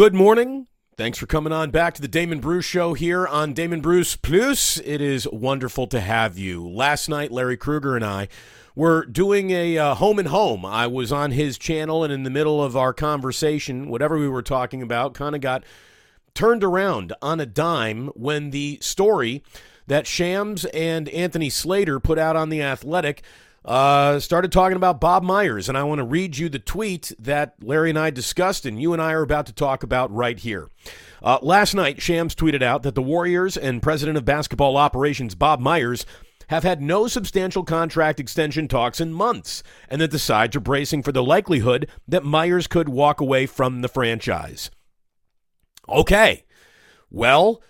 Good morning. Thanks for coming on back to the Damon Bruce Show here on Damon Bruce Plus. It is wonderful to have you. Last night, Larry Krueger and I were doing a uh, home and home. I was on his channel, and in the middle of our conversation, whatever we were talking about kind of got turned around on a dime when the story that Shams and Anthony Slater put out on The Athletic uh, started talking about Bob Myers. And I want to read you the tweet that Larry and I discussed, and you and I are about to talk about right here. Uh, last night, Shams tweeted out that the Warriors and president of basketball operations, Bob Myers, have had no substantial contract extension talks in months, and that the sides are bracing for the likelihood that Myers could walk away from the franchise. Okay. Well,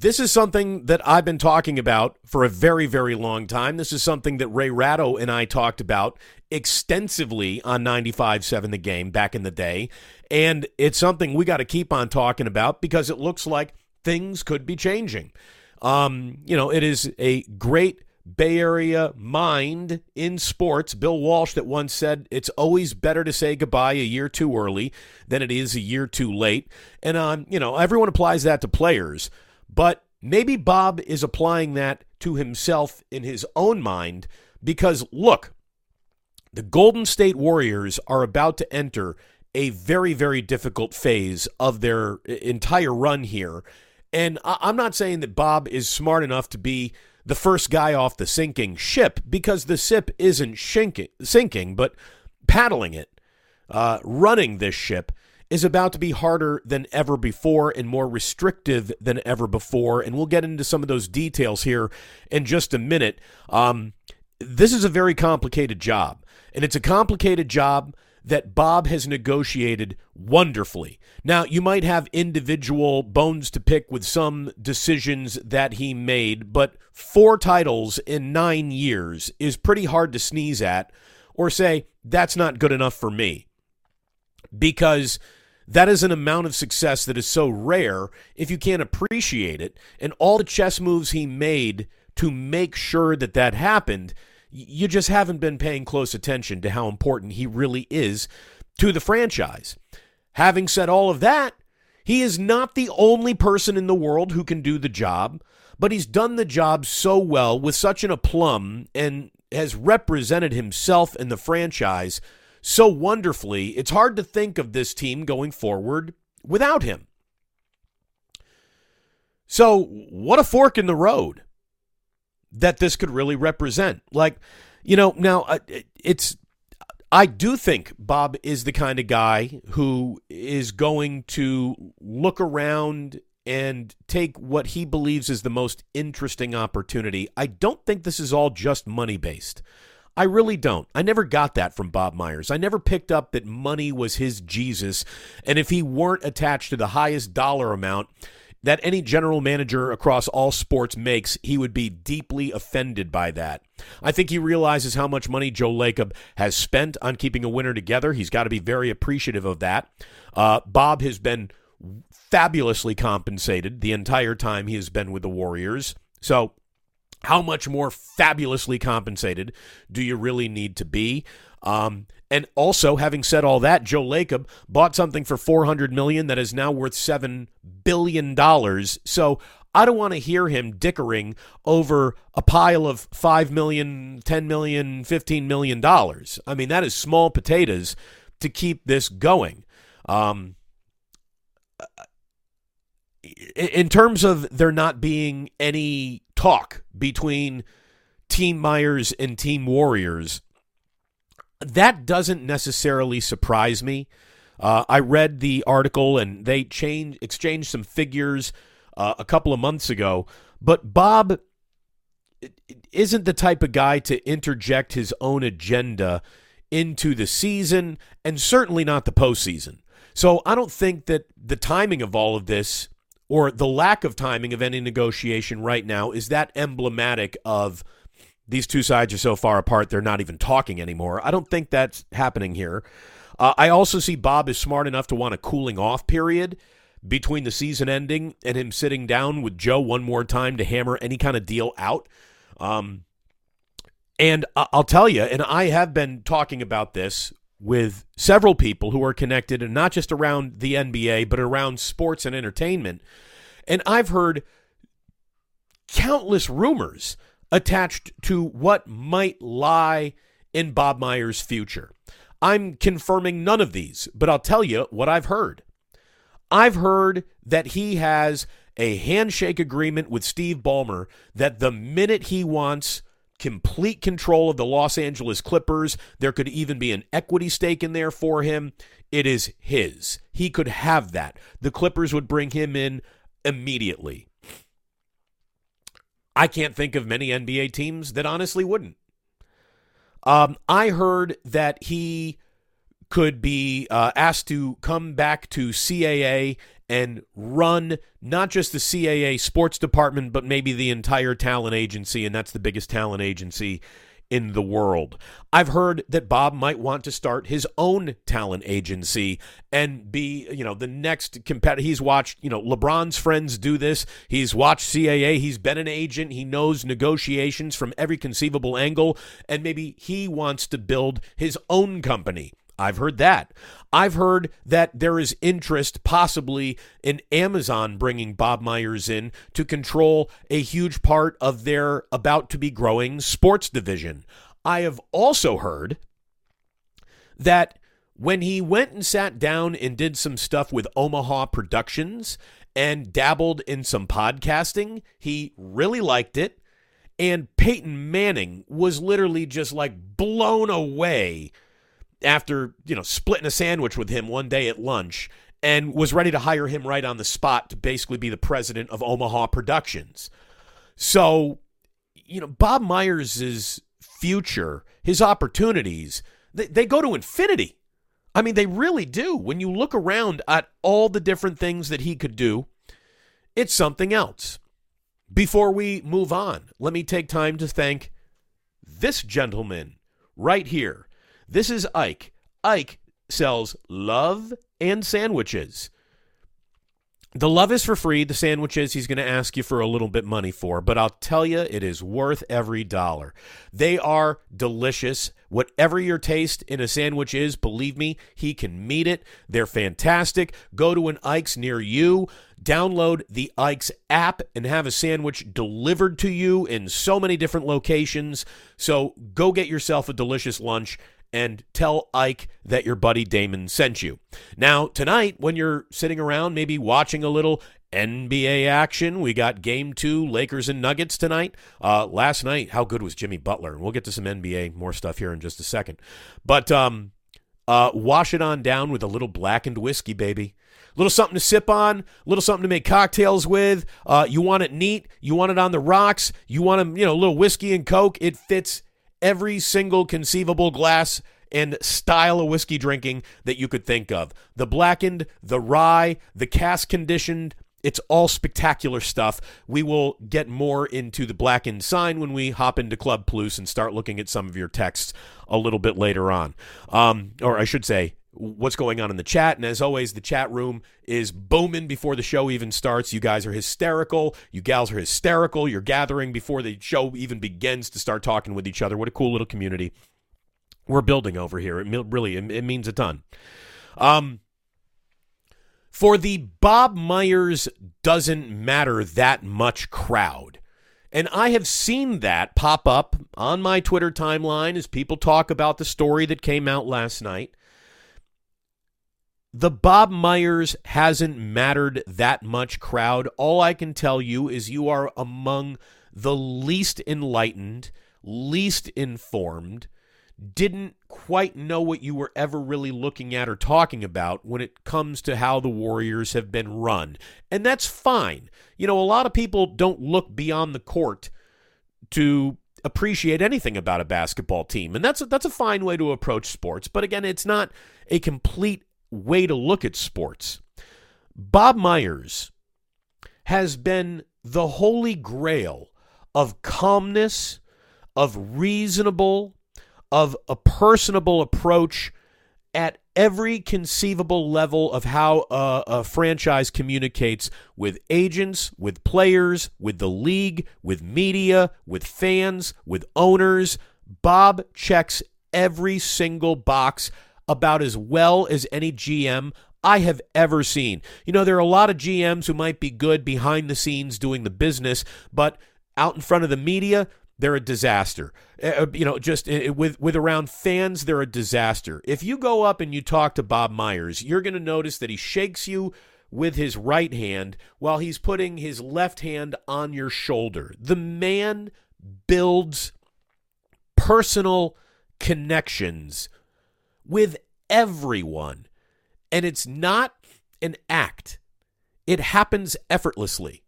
this is something that I've been talking about for a very, very long time. This is something that Ray Ratto and I talked about extensively on 95.7 The Game back in the day. And it's something we got to keep on talking about because it looks like things could be changing. Um, you know, it is a great Bay Area mind in sports, Bill Walsh, that once said it's always better to say goodbye a year too early than it is a year too late. And, um, you know, everyone applies that to players. But maybe Bob is applying that to himself in his own mind because, look, the Golden State Warriors are about to enter a very, very difficult phase of their entire run here. And I'm not saying that Bob is smart enough to be the first guy off the sinking ship because the ship isn't shinking, sinking, but paddling it, uh, running this ship is about to be harder than ever before and more restrictive than ever before. And we'll get into some of those details here in just a minute. Um, this is a very complicated job, and it's a complicated job that Bob has negotiated wonderfully. Now, you might have individual bones to pick with some decisions that he made, but four titles in nine years is pretty hard to sneeze at or say, that's not good enough for me. Because that is an amount of success that is so rare if you can't appreciate it. And all the chess moves he made to make sure that that happened, you just haven't been paying close attention to how important he really is to the franchise. Having said all of that, he is not the only person in the world who can do the job, but he's done the job so well with such an aplomb and has represented himself and the franchise so wonderfully, it's hard to think of this team going forward without him. So, what a fork in the road that this could really represent. Like, you know, now uh, it's I do think Bob is the kind of guy who is going to look around and take what he believes is the most interesting opportunity. I don't think this is all just money based. I really don't. I never got that from Bob Myers. I never picked up that money was his Jesus. And if he weren't attached to the highest dollar amount that any general manager across all sports makes, he would be deeply offended by that. I think he realizes how much money Joe Lacob has spent on keeping a winner together. He's got to be very appreciative of that. Uh, Bob has been fabulously compensated the entire time he has been with the Warriors. So how much more fabulously compensated do you really need to be? Um, and also, having said all that, Joe Lacob bought something for 400 million that is now worth seven billion dollars. So I don't want to hear him dickering over a pile of 5 million, 10 million, 15 million dollars. I mean, that is small potatoes to keep this going. Um, in terms of there not being any talk between Team Myers and Team Warriors, that doesn't necessarily surprise me. Uh, I read the article and they changed, exchanged some figures uh, a couple of months ago, but Bob isn't the type of guy to interject his own agenda into the season and certainly not the postseason. So I don't think that the timing of all of this or the lack of timing of any negotiation right now is that emblematic of these two sides are so far apart they're not even talking anymore. I don't think that's happening here. Uh, I also see Bob is smart enough to want a cooling off period between the season ending and him sitting down with Joe one more time to hammer any kind of deal out. Um, and I'll tell you, and I have been talking about this with several people who are connected and not just around the NBA, but around sports and entertainment. And I've heard countless rumors attached to what might lie in Bob Myers' future. I'm confirming none of these, but I'll tell you what I've heard. I've heard that he has a handshake agreement with Steve Ballmer that the minute he wants complete control of the Los Angeles Clippers, there could even be an equity stake in there for him. It is his. He could have that. The Clippers would bring him in immediately. I can't think of many NBA teams that honestly wouldn't. Um, I heard that he could be uh, asked to come back to CAA and run not just the CAA sports department, but maybe the entire talent agency, and that's the biggest talent agency in the world. I've heard that Bob might want to start his own talent agency and be, you know, the next competitor. He's watched, you know, LeBron's friends do this. He's watched CAA. He's been an agent. He knows negotiations from every conceivable angle. And maybe he wants to build his own company. I've heard that. I've heard that there is interest possibly in Amazon bringing Bob Myers in to control a huge part of their about to be growing sports division. I have also heard that when he went and sat down and did some stuff with Omaha Productions and dabbled in some podcasting, he really liked it. And Peyton Manning was literally just like blown away after, you know, splitting a sandwich with him one day at lunch and was ready to hire him right on the spot to basically be the president of Omaha Productions. So, you know, Bob Myers' future, his opportunities, they, they go to infinity. I mean, they really do. When you look around at all the different things that he could do, it's something else. Before we move on, let me take time to thank this gentleman right here. This is Ike. Ike sells love and sandwiches. The love is for free. The sandwiches he's going to ask you for a little bit money for, but I'll tell you, it is worth every dollar. They are delicious. Whatever your taste in a sandwich is, believe me, he can meet it. They're fantastic. Go to an Ike's near you, download the Ike's app, and have a sandwich delivered to you in so many different locations. So go get yourself a delicious lunch and tell Ike that your buddy Damon sent you. Now, tonight, when you're sitting around, maybe watching a little NBA action, we got game two, Lakers and Nuggets tonight. Uh, last night, how good was Jimmy Butler? We'll get to some NBA more stuff here in just a second. But um, uh, wash it on down with a little blackened whiskey, baby. Little something to sip on, little something to make cocktails with. Uh, you want it neat, you want it on the rocks, you want a you know a little whiskey and coke. It fits every single conceivable glass and style of whiskey drinking that you could think of. The blackened, the rye, the cask conditioned, it's all spectacular stuff. We will get more into the blackened sign when we hop into Club Plus and start looking at some of your texts a little bit later on. Um, or I should say, what's going on in the chat. And as always, the chat room is booming before the show even starts. You guys are hysterical. You gals are hysterical. You're gathering before the show even begins to start talking with each other. What a cool little community we're building over here. It really it means a ton. Um, for the Bob Myers doesn't matter that much crowd. And I have seen that pop up on my Twitter timeline as people talk about the story that came out last night the Bob Myers hasn't mattered that much crowd. All I can tell you is you are among the least enlightened, least informed, didn't quite know what you were ever really looking at or talking about when it comes to how the Warriors have been run. And that's fine. You know, a lot of people don't look beyond the court to appreciate anything about a basketball team. And that's a, that's a fine way to approach sports, but again, it's not a complete way to look at sports. Bob Myers has been the holy grail of calmness, of reasonable, of a personable approach at every conceivable level of how a, a, franchise communicates with agents, with players, with the league, with media, with fans, with owners. Bob checks every single box about as well as any GM I have ever seen. You know, there are a lot of GMs who might be good behind the scenes doing the business, but out in front of the media, they're a disaster. Uh, you know, just uh, with with around fans, they're a disaster. If you go up and you talk to Bob Myers, you're going to notice that he shakes you with his right hand while he's putting his left hand on your shoulder. The man builds personal connections with everyone. And it's not an act, it happens effortlessly.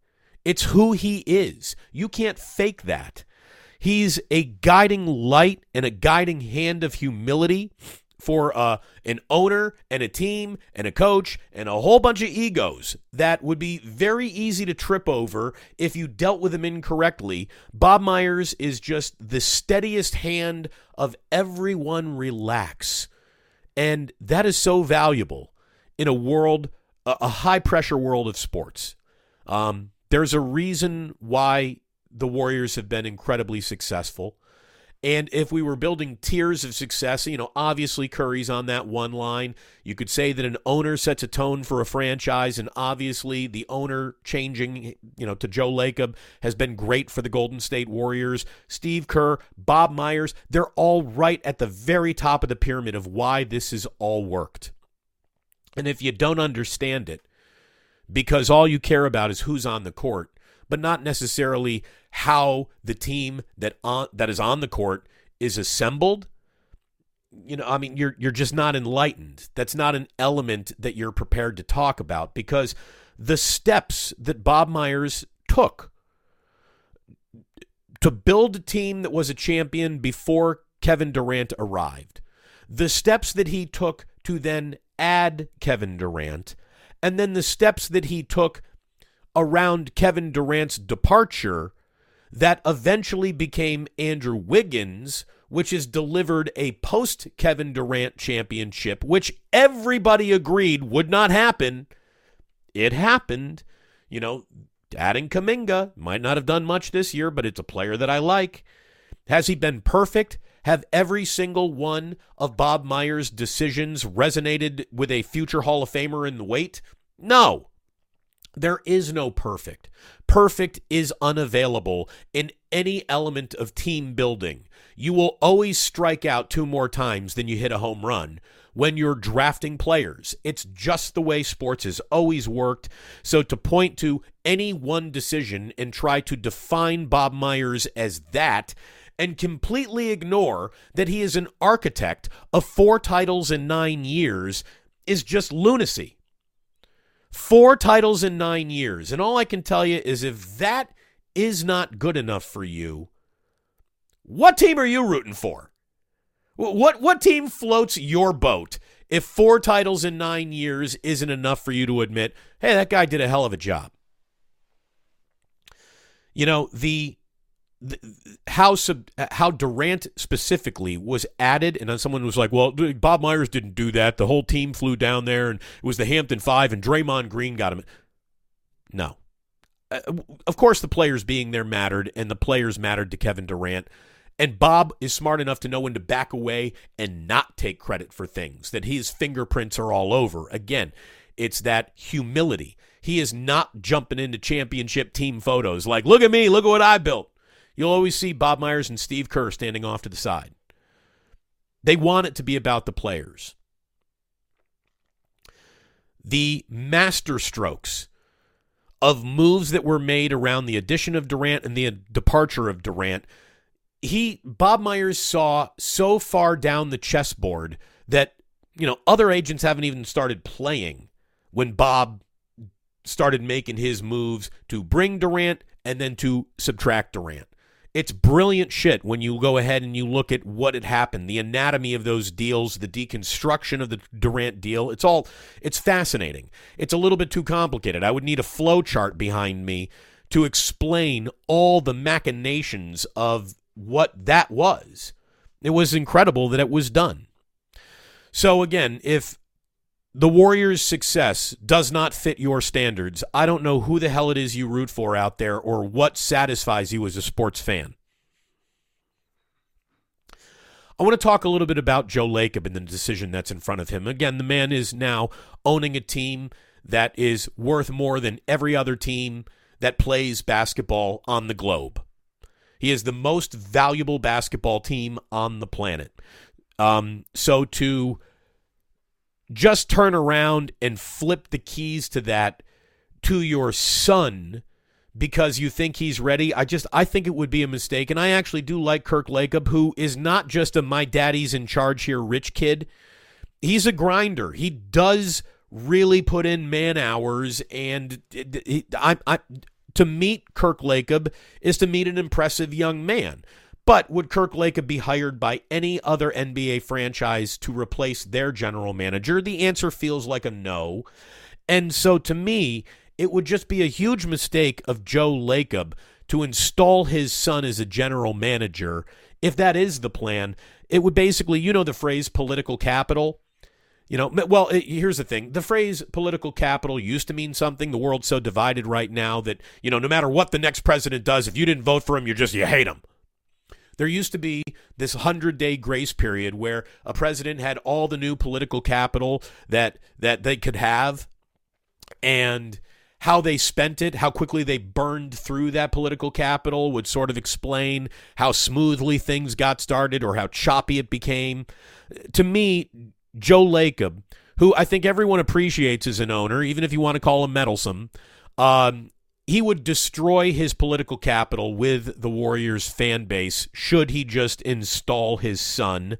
It's who he is. You can't fake that. He's a guiding light and a guiding hand of humility for uh, an owner and a team and a coach and a whole bunch of egos that would be very easy to trip over if you dealt with them incorrectly. Bob Myers is just the steadiest hand of everyone relax. And that is so valuable in a world, a high pressure world of sports. Um, there's a reason why the Warriors have been incredibly successful. And if we were building tiers of success, you know, obviously Curry's on that one line. You could say that an owner sets a tone for a franchise, and obviously the owner changing, you know, to Joe Lacob has been great for the Golden State Warriors. Steve Kerr, Bob Myers, they're all right at the very top of the pyramid of why this has all worked. And if you don't understand it, because all you care about is who's on the court, but not necessarily how the team that on that is on the court is assembled. You know i mean you're you're just not enlightened. That's not an element that you're prepared to talk about because the steps that Bob Myers took to build a team that was a champion before Kevin Durant arrived the steps that he took to then add Kevin Durant and then the steps that he took around Kevin Durant's departure that eventually became Andrew Wiggins, which has delivered a post Kevin Durant championship, which everybody agreed would not happen. It happened. You know, adding Kuminga might not have done much this year, but it's a player that I like. Has he been perfect? Have every single one of Bob Myers' decisions resonated with a future Hall of Famer in the wait? No. There is no perfect. Perfect is unavailable in any element of team building. You will always strike out two more times than you hit a home run when you're drafting players. It's just the way sports has always worked. So to point to any one decision and try to define Bob Myers as that and completely ignore that he is an architect of four titles in nine years is just lunacy. Four titles in nine years. And all I can tell you is if that is not good enough for you, what team are you rooting for? What what team floats your boat if four titles in nine years isn't enough for you to admit, hey, that guy did a hell of a job? You know, the how sub, how Durant specifically was added, and then someone was like, "Well, Bob Myers didn't do that. The whole team flew down there, and it was the Hampton Five, and Draymond Green got him." No, uh, of course the players being there mattered, and the players mattered to Kevin Durant. And Bob is smart enough to know when to back away and not take credit for things that his fingerprints are all over. Again, it's that humility. He is not jumping into championship team photos like, look at me, look at what I built. You'll always see Bob Myers and Steve Kerr standing off to the side. They want it to be about the players. The master strokes of moves that were made around the addition of Durant and the departure of Durant, he Bob Myers saw so far down the chessboard that you know other agents haven't even started playing when Bob started making his moves to bring Durant and then to subtract Durant. It's brilliant shit when you go ahead and you look at what had happened, the anatomy of those deals, the deconstruction of the Durant deal. It's all it's fascinating. It's a little bit too complicated. I would need a flow chart behind me to explain all the machinations of what that was. It was incredible that it was done. So again, if the Warriors' success does not fit your standards, I don't know who the hell it is you root for out there or what satisfies you as a sports fan. I want to talk a little bit about Joe Lacob and the decision that's in front of him. Again, the man is now owning a team that is worth more than every other team that plays basketball on the globe. He is the most valuable basketball team on the planet. Um, so to just turn around and flip the keys to that to your son because you think he's ready, I just I think it would be a mistake. And I actually do like Kirk Lacob, who is not just a my daddy's in charge here rich kid. He's a grinder. He does really put in man hours, and I, I to meet Kirk Lacob is to meet an impressive young man. But would Kirk Lacob be hired by any other NBA franchise to replace their general manager? The answer feels like a no. And so to me, it would just be a huge mistake of Joe Lacob to install his son as a general manager. If that is the plan, it would basically, you know, the phrase political capital. You know, well, here's the thing. The phrase political capital used to mean something. The world's so divided right now that, you know, no matter what the next president does, if you didn't vote for him, you're just, you hate him. There used to be this 100 day grace period where a president had all the new political capital that, that they could have. And how they spent it, how quickly they burned through that political capital would sort of explain how smoothly things got started or how choppy it became. To me, Joe Lacob, who I think everyone appreciates as an owner, even if you want to call him meddlesome, um, he would destroy his political capital with the Warriors fan base should he just install his son.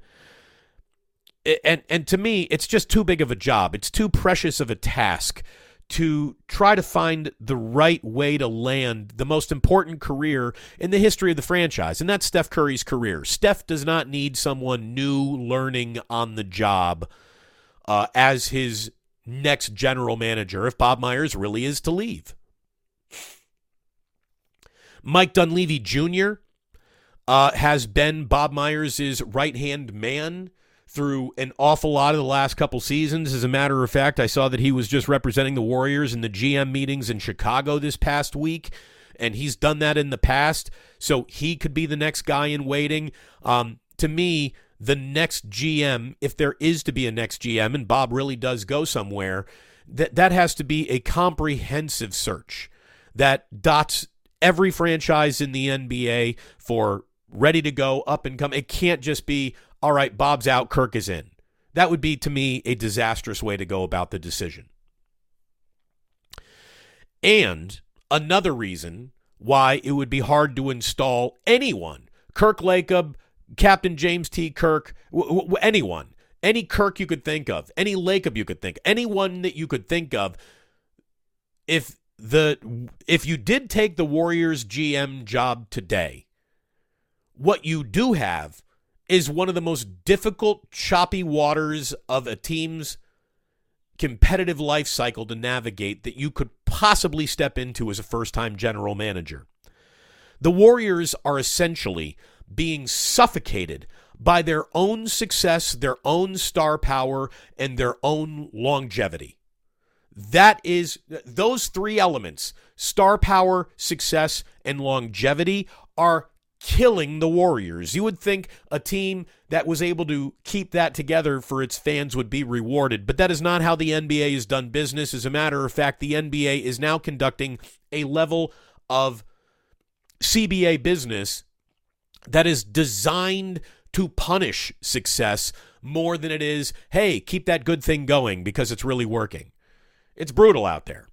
And and to me, it's just too big of a job. It's too precious of a task to try to find the right way to land the most important career in the history of the franchise, and that's Steph Curry's career. Steph does not need someone new learning on the job uh, as his next general manager if Bob Myers really is to leave. Mike Dunleavy Jr. Uh, has been Bob Myers' right hand man through an awful lot of the last couple seasons. As a matter of fact, I saw that he was just representing the Warriors in the GM meetings in Chicago this past week, and he's done that in the past. So he could be the next guy in waiting. Um, to me, the next GM, if there is to be a next GM, and Bob really does go somewhere, that that has to be a comprehensive search that dots every franchise in the NBA for ready to go, up and come. It can't just be, all right, Bob's out, Kirk is in. That would be, to me, a disastrous way to go about the decision. And another reason why it would be hard to install anyone, Kirk Lacob, Captain James T. Kirk, w- w- anyone, any Kirk you could think of, any Lacob you could think, anyone that you could think of, if the if you did take the Warriors GM job today, what you do have is one of the most difficult, choppy waters of a team's competitive life cycle to navigate that you could possibly step into as a first time general manager. The Warriors are essentially being suffocated by their own success, their own star power, and their own longevity. That is, those three elements star power, success, and longevity are killing the Warriors. You would think a team that was able to keep that together for its fans would be rewarded, but that is not how the NBA has done business. As a matter of fact, the NBA is now conducting a level of CBA business that is designed to punish success more than it is, hey, keep that good thing going because it's really working. It's brutal out there.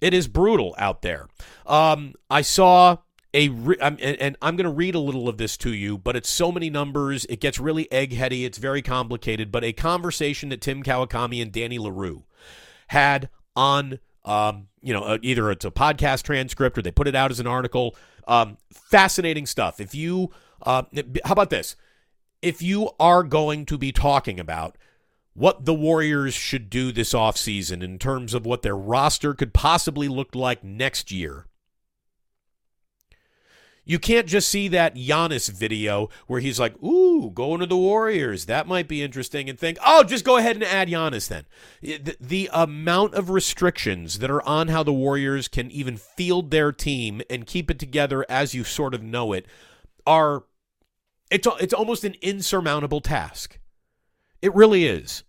It is brutal out there. Um, I saw a re- and, and I'm going to read a little of this to you, but it's so many numbers, it gets really eggheady, it's very complicated. But a conversation that Tim Kawakami and Danny Leroux had on, um, you know, uh, either it's a podcast transcript or they put it out as an article. Um, fascinating stuff. If you, uh, how about this? If you are going to be talking about what the Warriors should do this offseason in terms of what their roster could possibly look like next year you can't just see that Giannis video where he's like, ooh, going to the Warriors. That might be interesting and think, oh, just go ahead and add Giannis then. The, the amount of restrictions that are on how the Warriors can even field their team and keep it together as you sort of know it are It's it's almost an insurmountable task. It really is.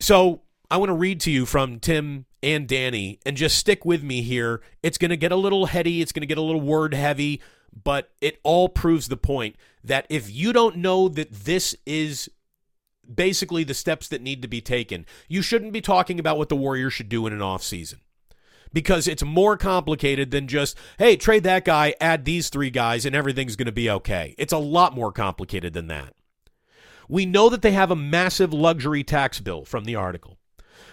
So I want to read to you from Tim and Danny and just stick with me here. It's going to get a little heady, it's going to get a little word heavy, but it all proves the point that if you don't know that this is basically the steps that need to be taken, you shouldn't be talking about what the Warriors should do in an offseason. Because it's more complicated than just, hey, trade that guy, add these three guys, and everything's going to be okay. It's a lot more complicated than that. We know that they have a massive luxury tax bill from the article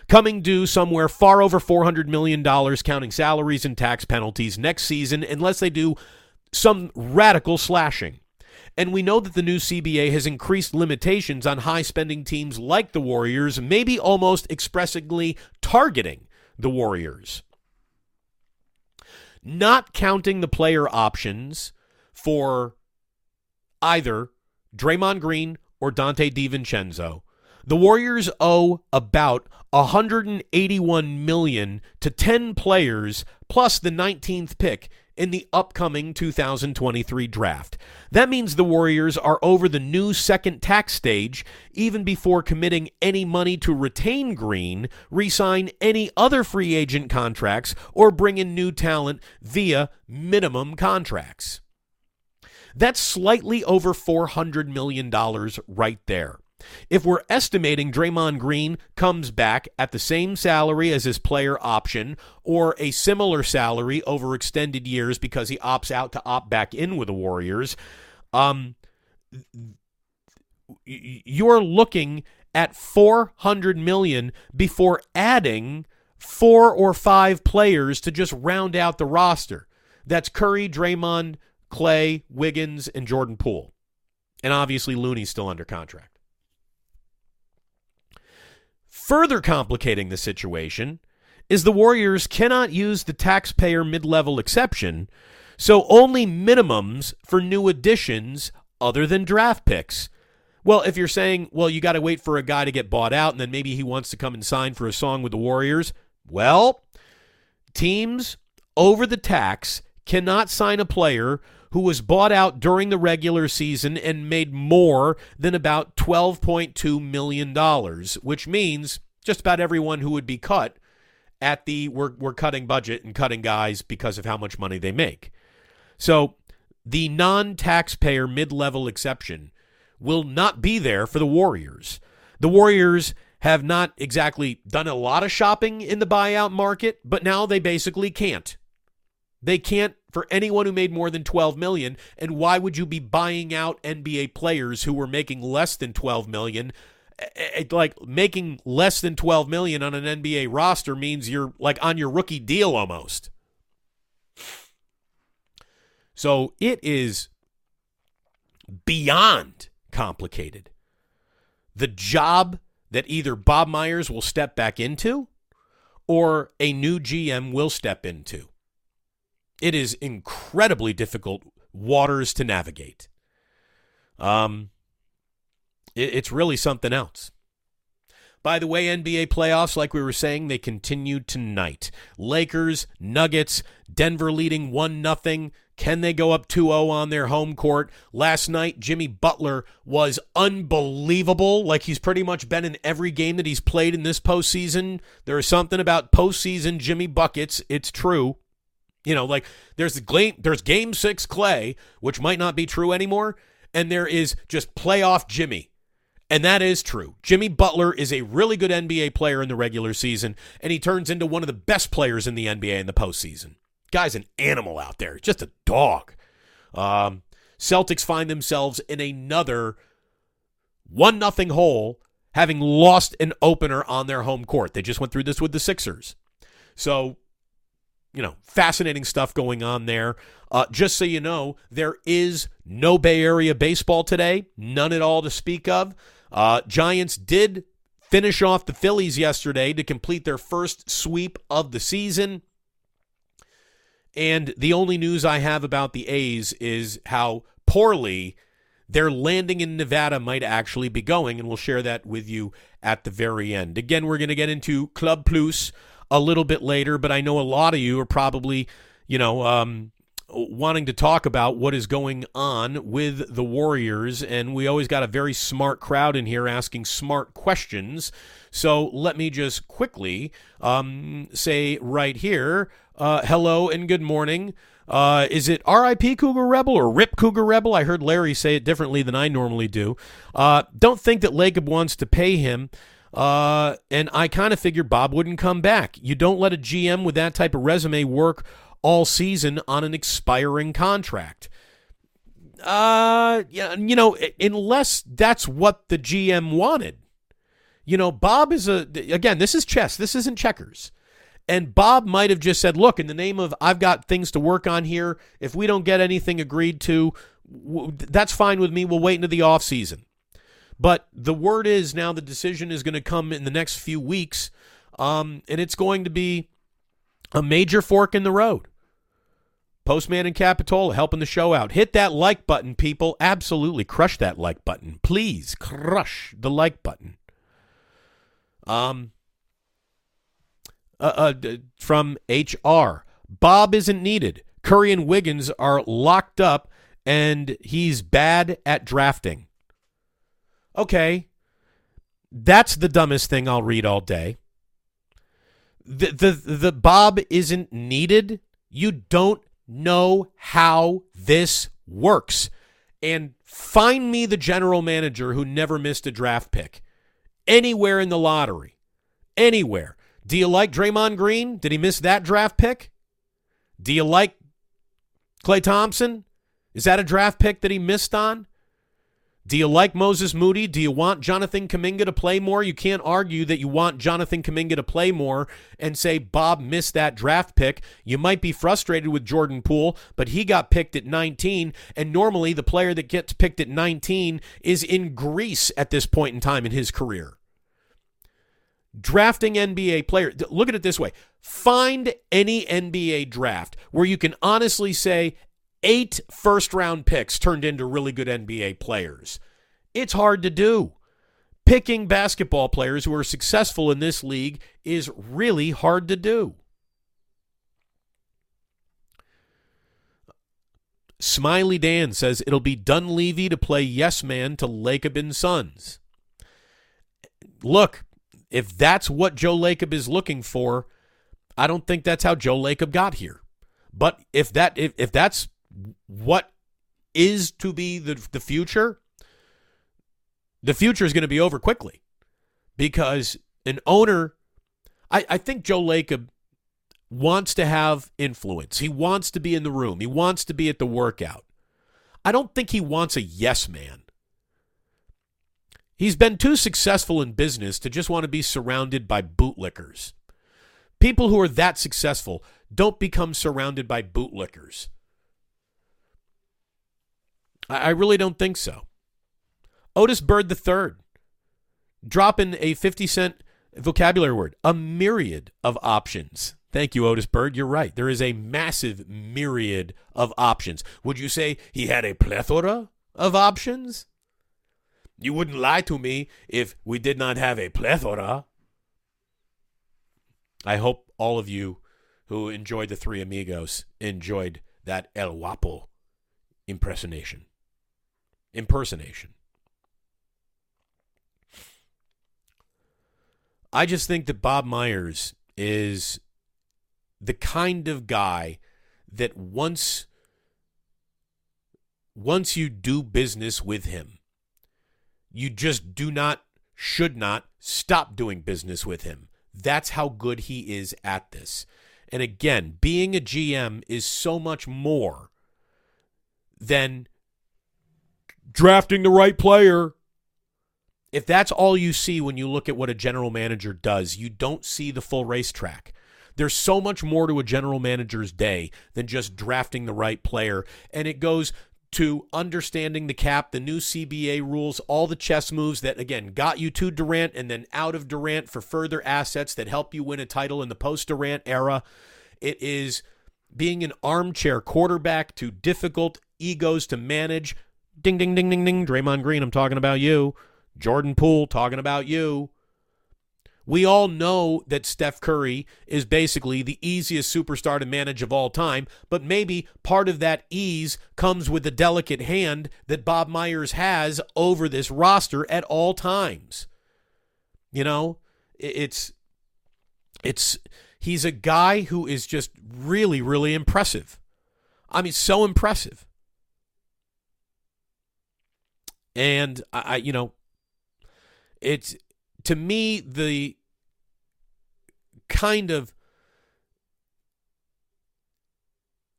coming due somewhere far over $400 million, counting salaries and tax penalties next season, unless they do some radical slashing. And we know that the new CBA has increased limitations on high spending teams like the Warriors, maybe almost expressively targeting the Warriors. Not counting the player options for either Draymond Green or Donte DiVincenzo, the Warriors owe about 181 million to 10 players plus the 19th pick in the upcoming 2023 draft. That means the Warriors are over the new second tax stage even before committing any money to retain Green, re-sign any other free agent contracts, or bring in new talent via minimum contracts. That's slightly over $400 million right there. If we're estimating Draymond Green comes back at the same salary as his player option or a similar salary over extended years because he opts out to opt back in with the Warriors, um, you're looking at 400 million before adding four or five players to just round out the roster. That's Curry, Draymond, Klay, Wiggins, and Jordan Poole. And obviously Looney's still under contract. Further complicating the situation is the Warriors cannot use the taxpayer mid level exception, so only minimums for new additions other than draft picks. Well, if you're saying, well, you got to wait for a guy to get bought out and then maybe he wants to come and sign for a song with the Warriors, well, teams over the tax cannot sign a player who was bought out during the regular season and made more than about $12.2 million, which means just about everyone who would be cut at the we're, we're cutting budget and cutting guys because of how much money they make. So the non taxpayer mid level exception will not be there for the Warriors. The Warriors have not exactly done a lot of shopping in the buyout market, but now they basically can't. They can't for anyone who made more than 12 million. And why would you be buying out NBA players who were making less than 12 million? Like making less than 12 million on an NBA roster means you're like on your rookie deal almost. So it is beyond complicated. The job that either Bob Myers will step back into or a new GM will step into. It is incredibly difficult waters to navigate. Um, it, it's really something else. By the way, NBA playoffs, like we were saying, they continue tonight. Lakers, Nuggets, Denver leading 1 0. Can they go up 2 0 on their home court? Last night, Jimmy Butler was unbelievable. Like he's pretty much been in every game that he's played in this postseason. There is something about postseason Jimmy Buckets. It's true. You know, like there's game, there's game six Klay, which might not be true anymore, and there is just playoff Jimmy. And that is true. Jimmy Butler is a really good NBA player in the regular season, and he turns into one of the best players in the NBA in the postseason. Guy's an animal out there, just a dog. Um, Celtics find themselves in another one nothing hole, having lost an opener on their home court. They just went through this with the Sixers. So you know, fascinating stuff going on there. Uh, just so you know, there is no Bay Area baseball today, none at all to speak of. Uh, Giants did finish off the Phillies yesterday to complete their first sweep of the season. And the only news I have about the A's is how poorly their landing in Nevada might actually be going, and we'll share that with you at the very end. Again, we're going to get into Club Plus a little bit later, but I know a lot of you are probably, you know, um, wanting to talk about what is going on with the Warriors, and we always got a very smart crowd in here asking smart questions. So let me just quickly um, say right here uh, hello and good morning. Uh, is it RIP Cougar Rebel or RIP Cougar Rebel? I heard Larry say it differently than I normally do. Uh, don't think that Lacob wants to pay him. Uh, and I kind of figured Bob wouldn't come back. You don't let a GM with that type of resume work all season on an expiring contract. Uh, you know, unless that's what the GM wanted. You know, Bob is a again, this is chess. This isn't checkers. And Bob might have just said, "Look, in the name of I've got things to work on here. If we don't get anything agreed to, that's fine with me. We'll wait into the off season." But the word is now the decision is going to come in the next few weeks, um, and it's going to be a major fork in the road. Postman and Capitola helping the show out. Hit that like button, people. Absolutely crush that like button. Please crush the like button. Um, uh, uh, from HR. Bob isn't needed. Curry and Wiggins are locked up, and he's bad at drafting. Okay, that's the dumbest thing I'll read all day. The the the Bob isn't needed. You don't know how this works. And find me the general manager who never missed a draft pick anywhere in the lottery. Anywhere. Do you like Draymond Green? Did he miss that draft pick? Do you like Klay Thompson? Is that a draft pick that he missed on? Do you like Moses Moody? Do you want Jonathan Kuminga to play more? You can't argue that you want Jonathan Kuminga to play more and say Bob missed that draft pick. You might be frustrated with Jordan Poole, but he got picked at 19, and normally the player that gets picked at 19 is in Greece at this point in time in his career. Drafting NBA player, look at it this way. Find any NBA draft where you can honestly say eight first round picks turned into really good NBA players. It's hard to do. Picking basketball players who are successful in this league is really hard to do. Smiley Dan says it'll be Dunleavy to play yes man to Lacob and Sons. Look, if that's what Joe Lacob is looking for, I don't think that's how Joe Lacob got here. But if that if, if that's what is to be the, the future, the future is going to be over quickly because an owner, I, I think Joe Lacob wants to have influence. He wants to be in the room, he wants to be at the workout. I don't think he wants a yes man. He's been too successful in business to just want to be surrounded by bootlickers. People who are that successful don't become surrounded by bootlickers. I really don't think so. Otis Bird III, dropping a 50 cent vocabulary word, a myriad of options. Thank you, Otis Bird. You're right. There is a massive myriad of options. Would you say he had a plethora of options? You wouldn't lie to me if we did not have a plethora. I hope all of you who enjoyed the Three Amigos enjoyed that El Guapo impersonation impersonation. I just think that Bob Myers is the kind of guy that once once you do business with him, you just do not should not stop doing business with him. That's how good he is at this. And again, being a GM is so much more than drafting the right player. If that's all you see when you look at what a general manager does, you don't see the full racetrack. There's so much more to a general manager's day than just drafting the right player. And it goes to understanding the cap, the new CBA rules, all the chess moves that, again, got you to Durant and then out of Durant for further assets that help you win a title in the post Durant era. It is being an armchair quarterback to difficult egos to manage, Ding, ding, ding, ding, ding. Draymond Green, I'm talking about you. Jordan Poole, talking about you. We all know that Steph Curry is basically the easiest superstar to manage of all time, but maybe part of that ease comes with the delicate hand that Bob Myers has over this roster at all times. You know, it's it's he's a guy who is just really really impressive. I mean, so impressive. And I, you know, it's to me the kind of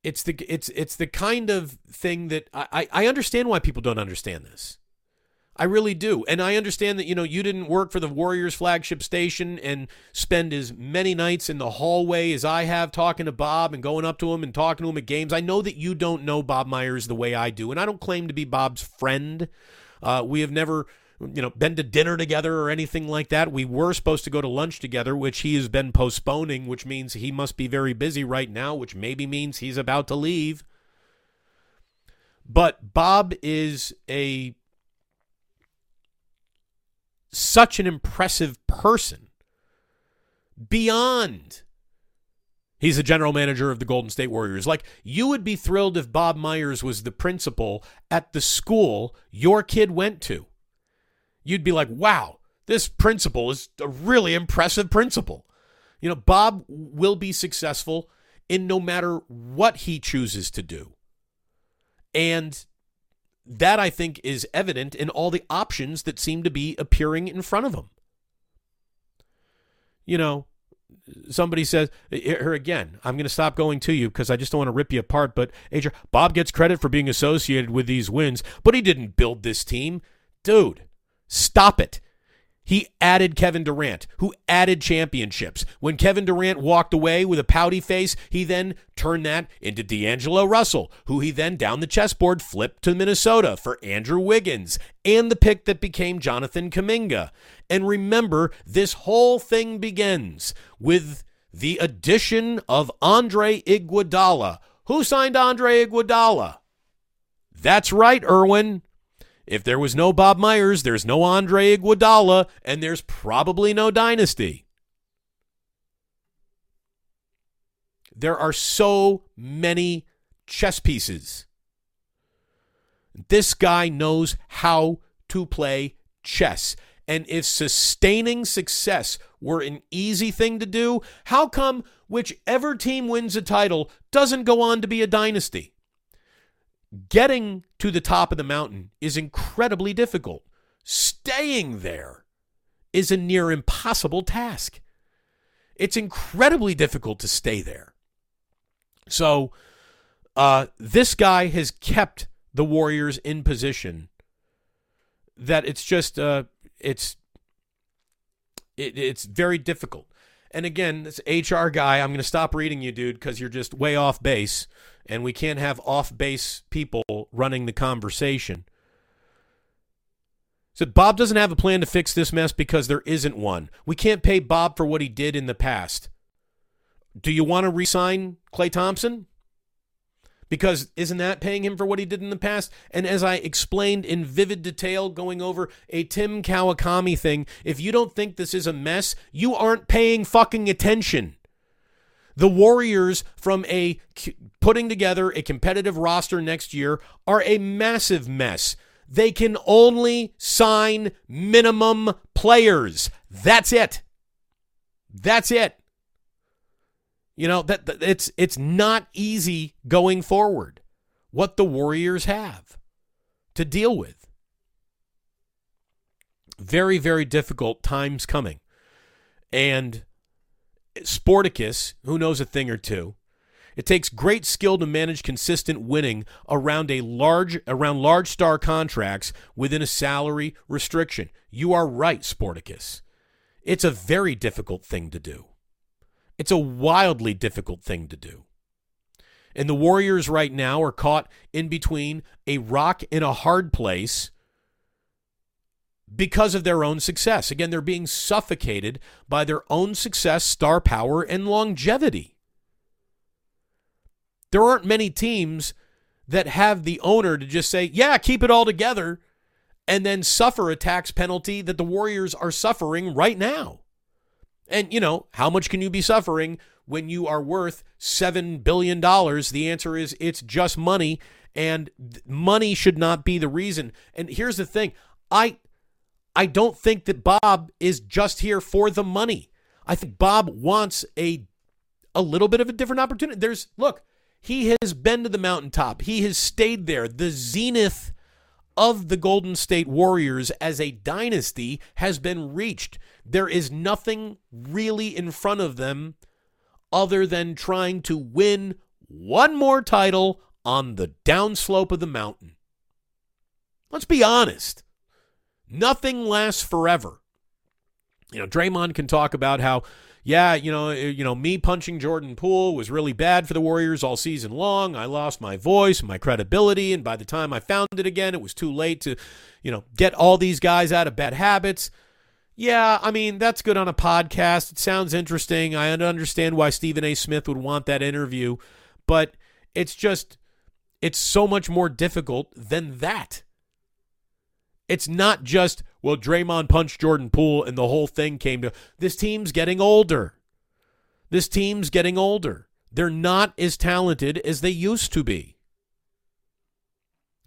it's the it's it's the kind of thing that I, I understand why people don't understand this. I really do. And I understand that, you know, you didn't work for the Warriors flagship station and spend as many nights in the hallway as I have talking to Bob and going up to him and talking to him at games. I know that you don't know Bob Myers the way I do, and I don't claim to be Bob's friend. Uh, we have never, you know, been to dinner together or anything like that. We were supposed to go to lunch together, which he has been postponing, which means he must be very busy right now, which maybe means he's about to leave. But Bob is a such an impressive person beyond He's the general manager of the Golden State Warriors. Like, you would be thrilled if Bob Myers was the principal at the school your kid went to. You'd be like, wow, this principal is a really impressive principal. You know, Bob will be successful in no matter what he chooses to do. And that, I think, is evident in all the options that seem to be appearing in front of him. You know, somebody says her again i'm going to stop going to you because i just don't want to rip you apart but Adrian, bob gets credit for being associated with these wins but he didn't build this team. Dude stop it he added Kevin Durant, who added championships. When Kevin Durant walked away with a pouty face, he then turned that into D'Angelo Russell, who he then down the chessboard flipped to Minnesota for Andrew Wiggins and the pick that became Jonathan Kuminga. And remember, this whole thing begins with the addition of Andre Iguodala. Who signed Andre Iguodala? That's right, Irwin. If there was no Bob Myers, there's no Andre Iguodala, and there's probably no dynasty. There are so many chess pieces. This guy knows how to play chess. And if sustaining success were an easy thing to do, how come whichever team wins a title doesn't go on to be a dynasty? Getting to the top of the mountain is incredibly difficult. Staying there is a near impossible task. It's incredibly difficult to stay there. So, uh, this guy has kept the Warriors in position that it's just uh, it's it, it's very difficult. And again, this HR guy, I'm going to stop reading you, dude, because you're just way off base and we can't have off base people running the conversation. So Bob doesn't have a plan to fix this mess because there isn't one. We can't pay Bob for what he did in the past. Do you want to resign Klay Thompson? Because isn't that paying him for what he did in the past? And as I explained in vivid detail, going over a Tim Kawakami thing, if you don't think this is a mess, you aren't paying fucking attention. The Warriors, from a putting together a competitive roster next year, are a massive mess. They can only sign minimum players. That's it. That's it. You know that, that it's it's not easy going forward. What the Warriors have to deal with. Very very difficult times coming. And Sporticus, who knows a thing or two. It takes great skill to manage consistent winning around a large around large star contracts within a salary restriction. You are right, Sporticus. It's a very difficult thing to do. It's a wildly difficult thing to do. And the Warriors right now are caught in between a rock and a hard place because of their own success. Again, they're being suffocated by their own success, star power, and longevity. There aren't many teams that have the owner to just say, yeah, keep it all together, and then suffer a tax penalty that the Warriors are suffering right now. And, you know, how much can you be suffering when you are worth $7 billion? The answer is it's just money, and money should not be the reason. And here's the thing I. I don't think that Bob is just here for the money. I think Bob wants a a little bit of a different opportunity. There's look, he has been to the mountaintop. He has stayed there. The zenith of the Golden State Warriors as a dynasty has been reached. There is nothing really in front of them other than trying to win one more title on the downslope of the mountain. Let's be honest. Nothing lasts forever. You know, Draymond can talk about how yeah, you know, eh, you know, me punching Jordan Poole was really bad for the Warriors all season long. I lost my voice, my credibility, and by the time I found it again, it was too late to, you know, get all these guys out of bad habits. Yeah, I mean, that's good on a podcast. It sounds interesting. I understand why Stephen A. Smith would want that interview, but it's just it's so much more difficult than that. It's not just, well, Draymond punched Jordan Poole and the whole thing came to this team's getting older. This team's getting older. They're not as talented as they used to be.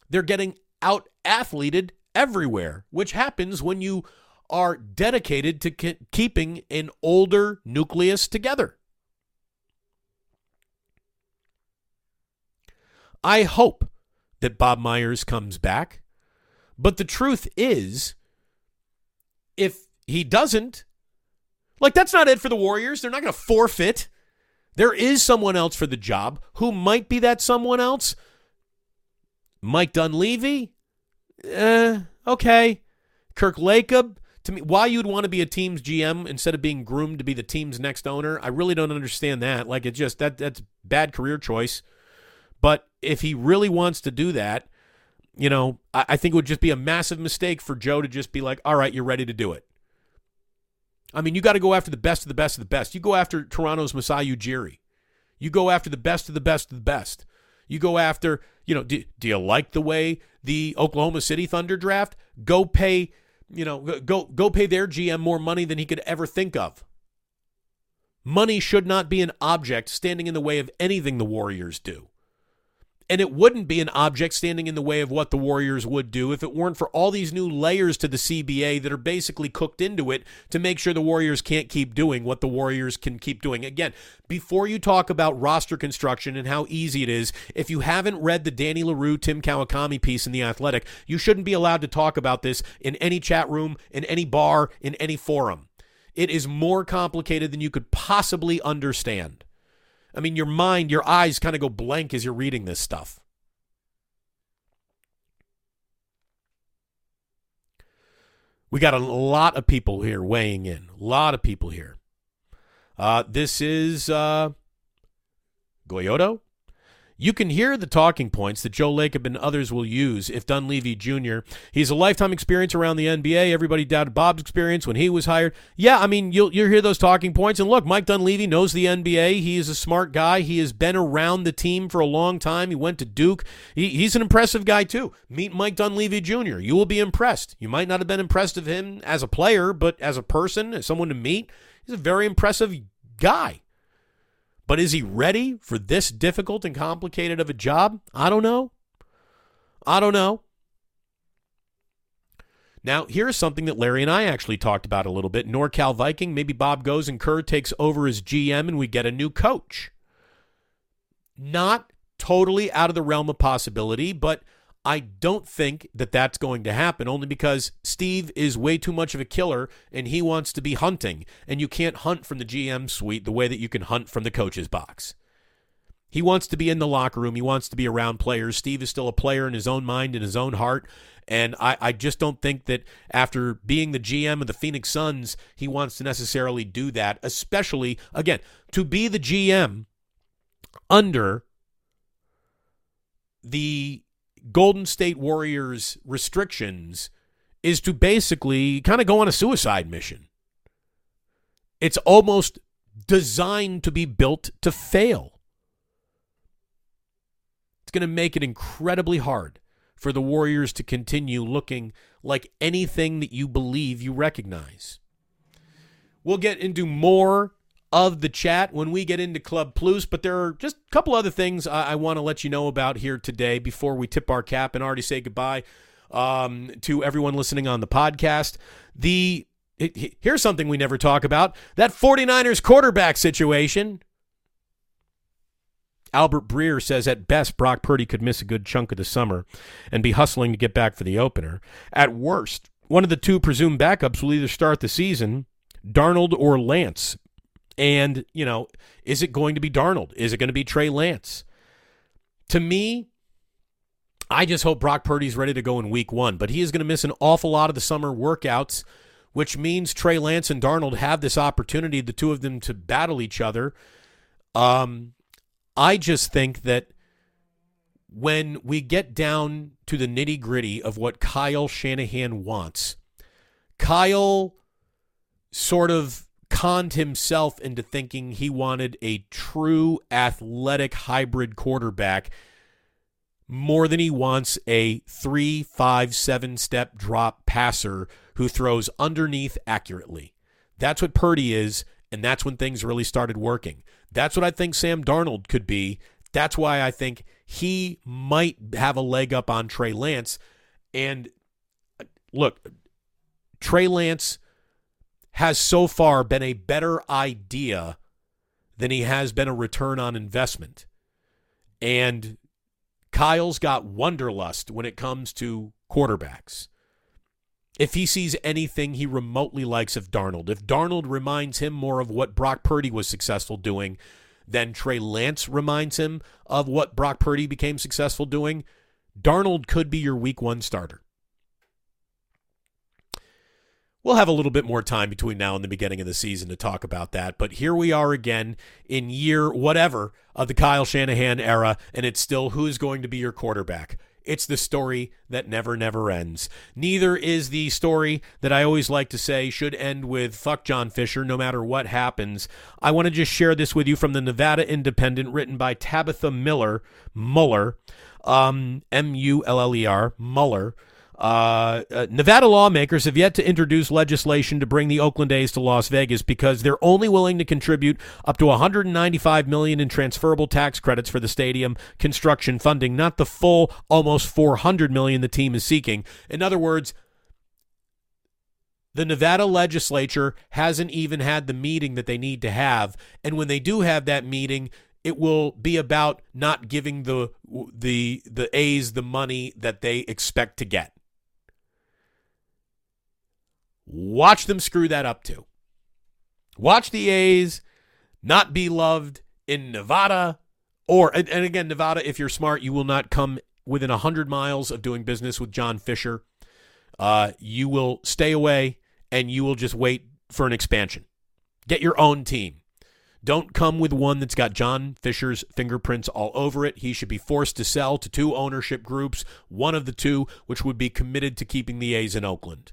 They're getting out athleted everywhere, which happens when you are dedicated to ke- keeping an older nucleus together. I hope that Bob Myers comes back. But the truth is, if he doesn't, like that's not it for the Warriors. They're not going to forfeit. There is someone else for the job. Who might be that someone else? Mike Dunleavy? Eh, okay. Kirk Lacob? To me, why you'd want to be a team's GM instead of being groomed to be the team's next owner, I really don't understand that. Like it just that that's bad career choice. But if he really wants to do that, you know, I, I think it would just be a massive mistake for Joe to just be like, all right, you're ready to do it. I mean, you got to go after the best of the best of the best. You go after Toronto's Masai Ujiri. You go after the best of the best of the best. You go after, you know, do, do you like the way the Oklahoma City Thunder draft? Go pay, you know, go go pay their GM more money than he could ever think of. Money should not be an object standing in the way of anything the Warriors do. And it wouldn't be an object standing in the way of what the Warriors would do if it weren't for all these new layers to the CBA that are basically cooked into it to make sure the Warriors can't keep doing what the Warriors can keep doing. Again, before you talk about roster construction and how easy it is, if you haven't read the Danny Leroux, Tim Kawakami piece in The Athletic, you shouldn't be allowed to talk about this in any chat room, in any bar, in any forum. It is more complicated than you could possibly understand. I mean, your mind, your eyes kind of go blank as you're reading this stuff. We got a lot of people here weighing in. A lot of people here. Uh, this is uh, Goyoto. You can hear the talking points that Joe Lacob and others will use if Dunleavy Jr. He's a lifetime experience around the NBA. Everybody doubted Bob's experience when he was hired. Yeah, I mean, you'll you'll hear those talking points. And look, Mike Dunleavy knows the NBA. He is a smart guy. He has been around the team for a long time. He went to Duke. He, he's an impressive guy too. Meet Mike Dunleavy Jr. You will be impressed. You might not have been impressed of him as a player, but as a person, as someone to meet, he's a very impressive guy. But is he ready for this difficult and complicated of a job? I don't know. I don't know. Now, here's something that Larry and I actually talked about a little bit. NorCal Viking, maybe Bob goes and Kerr takes over as GM and we get a new coach. Not totally out of the realm of possibility, but I don't think that that's going to happen only because Steve is way too much of a killer and he wants to be hunting. And you can't hunt from the GM suite the way that you can hunt from the coach's box. He wants to be in the locker room. He wants to be around players. Steve is still a player in his own mind, in his own heart. And I, I just don't think that after being the GM of the Phoenix Suns, he wants to necessarily do that, especially, again, to be the GM under the Golden State Warriors restrictions is to basically kind of go on a suicide mission. It's almost designed to be built to fail. It's going to make it incredibly hard for the Warriors to continue looking like anything that you believe you recognize. We'll get into more of the chat when we get into Club Plus, but there are just a couple other things I, I want to let you know about here today before we tip our cap and already say goodbye um, to everyone listening on the podcast. The here's something we never talk about that 49ers quarterback situation. Albert Breer says at best, Brock Purdy could miss a good chunk of the summer and be hustling to get back for the opener. At worst, one of the two presumed backups will either start the season, Darnold or Lance. And, you know, is it going to be Darnold? Is it going to be Trey Lance? To me, I just hope Brock Purdy's ready to go in week one, but he is going to miss an awful lot of the summer workouts, which means Trey Lance and Darnold have this opportunity, the two of them, to battle each other. Um, I just think that when we get down to the nitty gritty of what Kyle Shanahan wants, Kyle sort of conned himself into thinking he wanted a true athletic hybrid quarterback more than he wants a three, five, seven step drop passer who throws underneath accurately. That's what Purdy is, and that's when things really started working. That's what I think Sam Darnold could be. That's why I think he might have a leg up on Trey Lance. And uh, look, Trey Lance has so far been a better idea than he has been a return on investment. And Kyle's got wonderlust when it comes to quarterbacks if he sees anything he remotely likes of Darnold, if Darnold reminds him more of what Brock Purdy was successful doing than Trey Lance reminds him of what Brock Purdy became successful doing, Darnold could be your week one starter. We'll have a little bit more time between now and the beginning of the season to talk about that. But here we are again in year whatever of the Kyle Shanahan era, and it's still who's going to be your quarterback. It's the story that never, never ends. Neither is the story that I always like to say should end with fuck John Fisher no matter what happens. I want to just share this with you from the Nevada Independent, written by Tabitha Miller, Muller, um, M U L L E R, Muller. Uh, uh, Nevada lawmakers have yet to introduce legislation to bring the Oakland A's to Las Vegas because they're only willing to contribute up to 195 million in transferable tax credits for the stadium construction funding, not the full almost 400 million the team is seeking. In other words, the Nevada legislature hasn't even had the meeting that they need to have, and when they do have that meeting, it will be about not giving the the the A's the money that they expect to get. Watch them screw that up too. Watch the A's not be loved in Nevada or and, and again Nevada if you're smart you will not come within 100 miles of doing business with John Fisher. Uh, you will stay away and you will just wait for an expansion. Get your own team. Don't come with one that's got John Fisher's fingerprints all over it. He should be forced to sell to two ownership groups, one of the two which would be committed to keeping the A's in Oakland.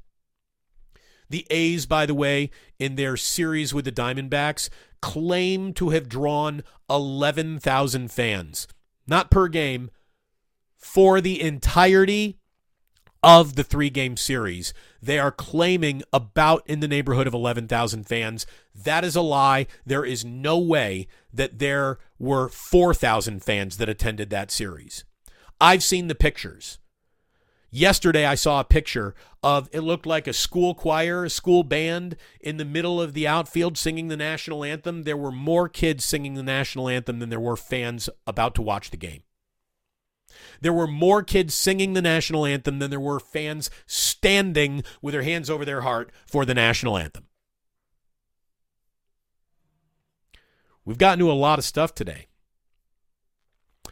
The A's, by the way, in their series with the Diamondbacks, claim to have drawn 11,000 fans, not per game, for the entirety of the three game series. They are claiming about in the neighborhood of 11,000 fans. That is a lie. There is no way that there were 4,000 fans that attended that series. I've seen the pictures. Yesterday, I saw a picture of it looked like a school choir, a school band in the middle of the outfield singing the national anthem. There were more kids singing the national anthem than there were fans about to watch the game. There were more kids singing the national anthem than there were fans standing with their hands over their heart for the national anthem. We've gotten to a lot of stuff today.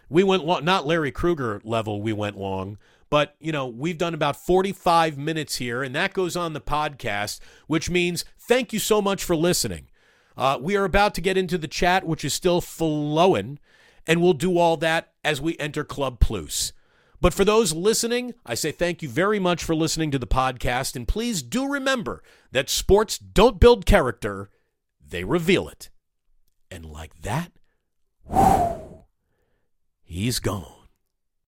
We went long, not Larry Krueger level, we went long, but, you know, we've done about 45 minutes here, and that goes on the podcast, which means thank you so much for listening. Uh, we are about to get into the chat, which is still flowing, and we'll do all that as we enter Club Plus. But for those listening, I say thank you very much for listening to the podcast, and please do remember that sports don't build character, they reveal it. And like that, whew, he's gone.